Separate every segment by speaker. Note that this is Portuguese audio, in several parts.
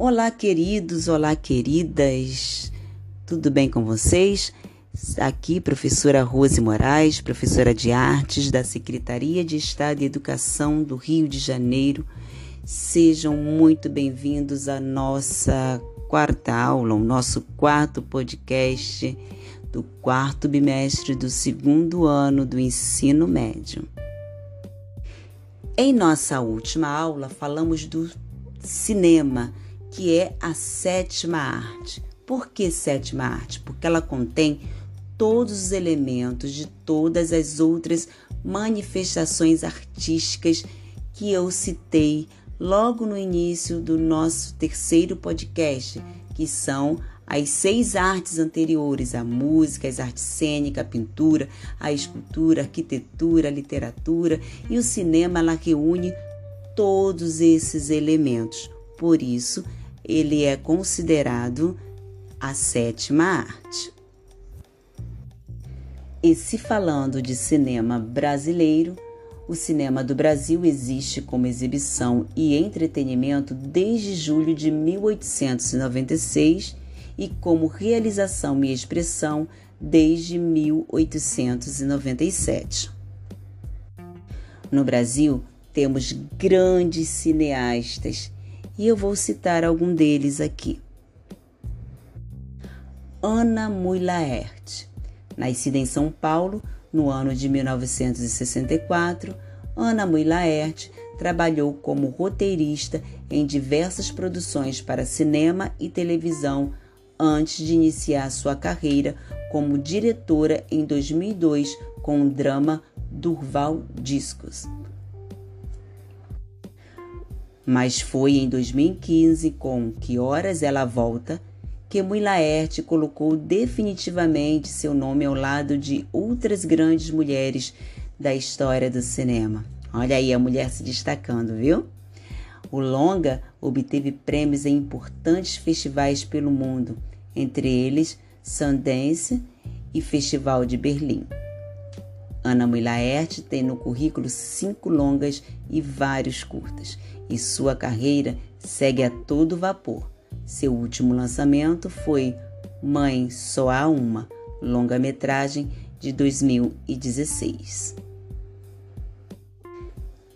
Speaker 1: Olá, queridos, olá, queridas. Tudo bem com vocês? Aqui, professora Rose Moraes, professora de artes da Secretaria de Estado de Educação do Rio de Janeiro. Sejam muito bem-vindos à nossa quarta aula, o nosso quarto podcast do quarto bimestre do segundo ano do ensino médio. Em nossa última aula, falamos do cinema que é a sétima arte. Por que sétima arte? Porque ela contém todos os elementos de todas as outras manifestações artísticas que eu citei logo no início do nosso terceiro podcast, que são as seis artes anteriores: a música, as artes cênicas, a pintura, a escultura, a arquitetura, a literatura e o cinema. Ela reúne todos esses elementos. Por isso, ele é considerado a sétima arte. E se falando de cinema brasileiro, o cinema do Brasil existe como exibição e entretenimento desde julho de 1896 e como realização e expressão desde 1897. No Brasil, temos grandes cineastas e eu vou citar algum deles aqui. Ana Mui Laert, nascida em São Paulo no ano de 1964, Ana Mui Laert trabalhou como roteirista em diversas produções para cinema e televisão antes de iniciar sua carreira como diretora em 2002 com o drama Durval Discos mas foi em 2015, com Que Horas Ela Volta, que Mui Laerte colocou definitivamente seu nome ao lado de outras grandes mulheres da história do cinema. Olha aí a mulher se destacando, viu? O longa obteve prêmios em importantes festivais pelo mundo, entre eles Sundance e Festival de Berlim. Ana Mui Laerte tem no currículo cinco longas e vários curtas e sua carreira segue a todo vapor. Seu último lançamento foi Mãe Só Há Uma, longa-metragem de 2016.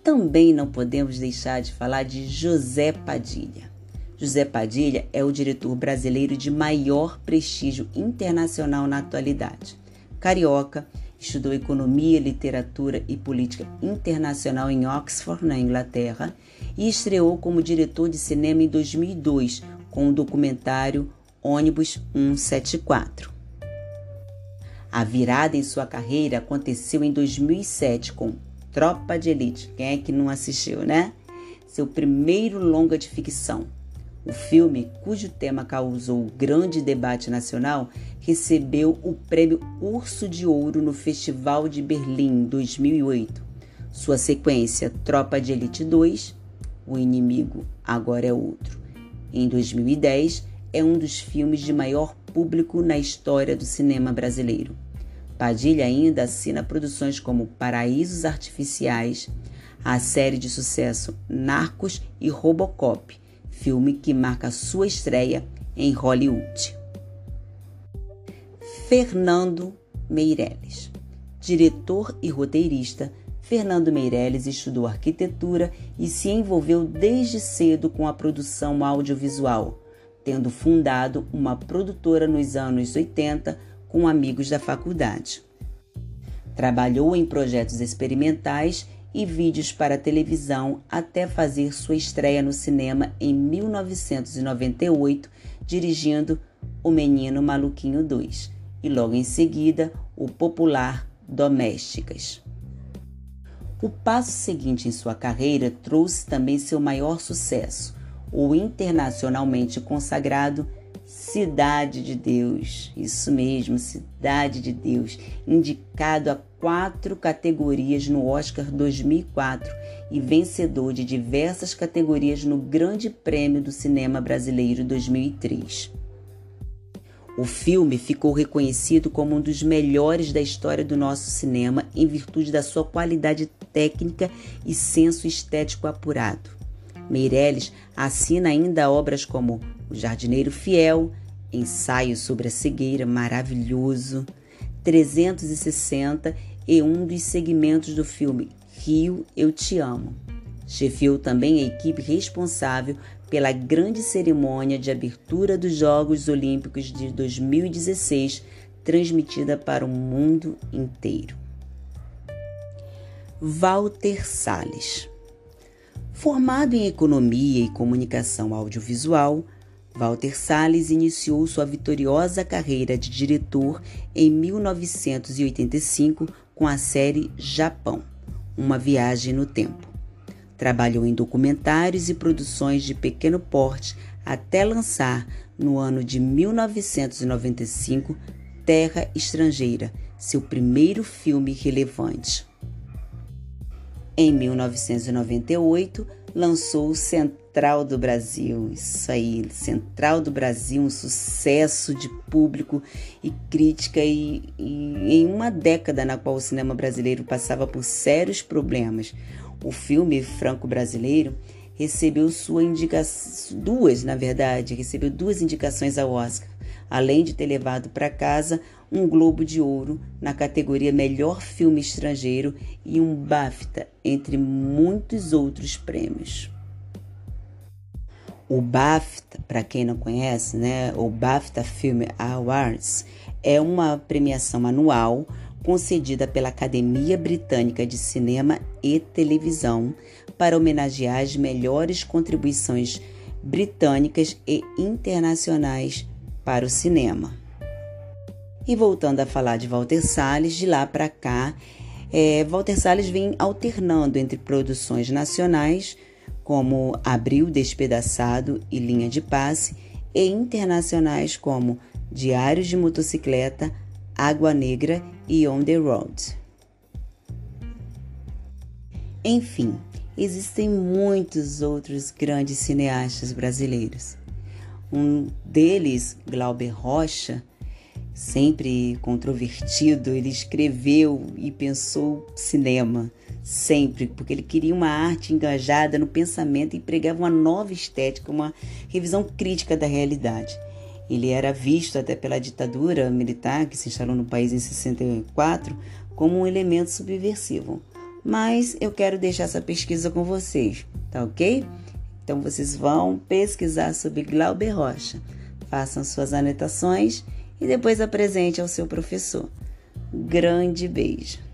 Speaker 1: Também não podemos deixar de falar de José Padilha. José Padilha é o diretor brasileiro de maior prestígio internacional na atualidade. Carioca, estudou economia, literatura e política internacional em Oxford, na Inglaterra, e estreou como diretor de cinema em 2002 com o documentário Ônibus 174. A virada em sua carreira aconteceu em 2007 com Tropa de Elite. Quem é que não assistiu, né? Seu primeiro longa de ficção. O filme, cujo tema causou grande debate nacional, recebeu o prêmio Urso de Ouro no Festival de Berlim 2008. Sua sequência, Tropa de Elite 2, O Inimigo Agora é Outro. Em 2010, é um dos filmes de maior público na história do cinema brasileiro. Padilha ainda assina produções como Paraísos Artificiais, a série de sucesso Narcos e Robocop, filme que marca sua estreia em Hollywood. Fernando Meirelles. Diretor e roteirista, Fernando Meirelles estudou arquitetura e se envolveu desde cedo com a produção audiovisual, tendo fundado uma produtora nos anos 80 com amigos da faculdade. Trabalhou em projetos experimentais e vídeos para televisão até fazer sua estreia no cinema em 1998, dirigindo O Menino Maluquinho 2 e logo em seguida o popular Domésticas. O passo seguinte em sua carreira trouxe também seu maior sucesso, o internacionalmente consagrado Cidade de Deus. Isso mesmo, Cidade de Deus, indicado a quatro categorias no Oscar 2004 e vencedor de diversas categorias no Grande Prêmio do Cinema Brasileiro 2003. O filme ficou reconhecido como um dos melhores da história do nosso cinema em virtude da sua qualidade técnica e senso estético apurado. Meirelles assina ainda obras como O Jardineiro Fiel, Ensaio sobre a Cegueira, maravilhoso, 360 e um dos segmentos do filme Rio Eu Te Amo. Chefiou também a equipe responsável pela grande cerimônia de abertura dos Jogos Olímpicos de 2016, transmitida para o mundo inteiro. Walter Salles Formado em Economia e Comunicação Audiovisual, Walter Salles iniciou sua vitoriosa carreira de diretor em 1985 com a série Japão Uma Viagem no Tempo. Trabalhou em documentários e produções de pequeno porte até lançar, no ano de 1995, Terra Estrangeira, seu primeiro filme relevante. Em 1998, lançou Central do Brasil. Isso aí, Central do Brasil, um sucesso de público e crítica e, e, em uma década na qual o cinema brasileiro passava por sérios problemas. O filme franco-brasileiro recebeu sua duas, na verdade, recebeu duas indicações ao Oscar além de ter levado para casa um Globo de Ouro na categoria Melhor Filme Estrangeiro e um BAFTA, entre muitos outros prêmios. O BAFTA, para quem não conhece, né, o BAFTA Film Awards é uma premiação anual concedida pela Academia Britânica de Cinema e Televisão para homenagear as melhores contribuições britânicas e internacionais para o cinema. E voltando a falar de Walter Salles, de lá para cá, é, Walter Salles vem alternando entre produções nacionais, como Abril Despedaçado e Linha de Passe, e internacionais como Diários de Motocicleta, Água Negra e On the Road. Enfim, existem muitos outros grandes cineastas brasileiros. Um deles, Glauber Rocha, sempre controvertido, ele escreveu e pensou cinema, sempre, porque ele queria uma arte engajada no pensamento e pregava uma nova estética, uma revisão crítica da realidade. Ele era visto até pela ditadura militar que se instalou no país em 64 como um elemento subversivo. Mas eu quero deixar essa pesquisa com vocês, tá ok? Então vocês vão pesquisar sobre Glauber Rocha, façam suas anotações e depois apresente ao seu professor. Grande beijo!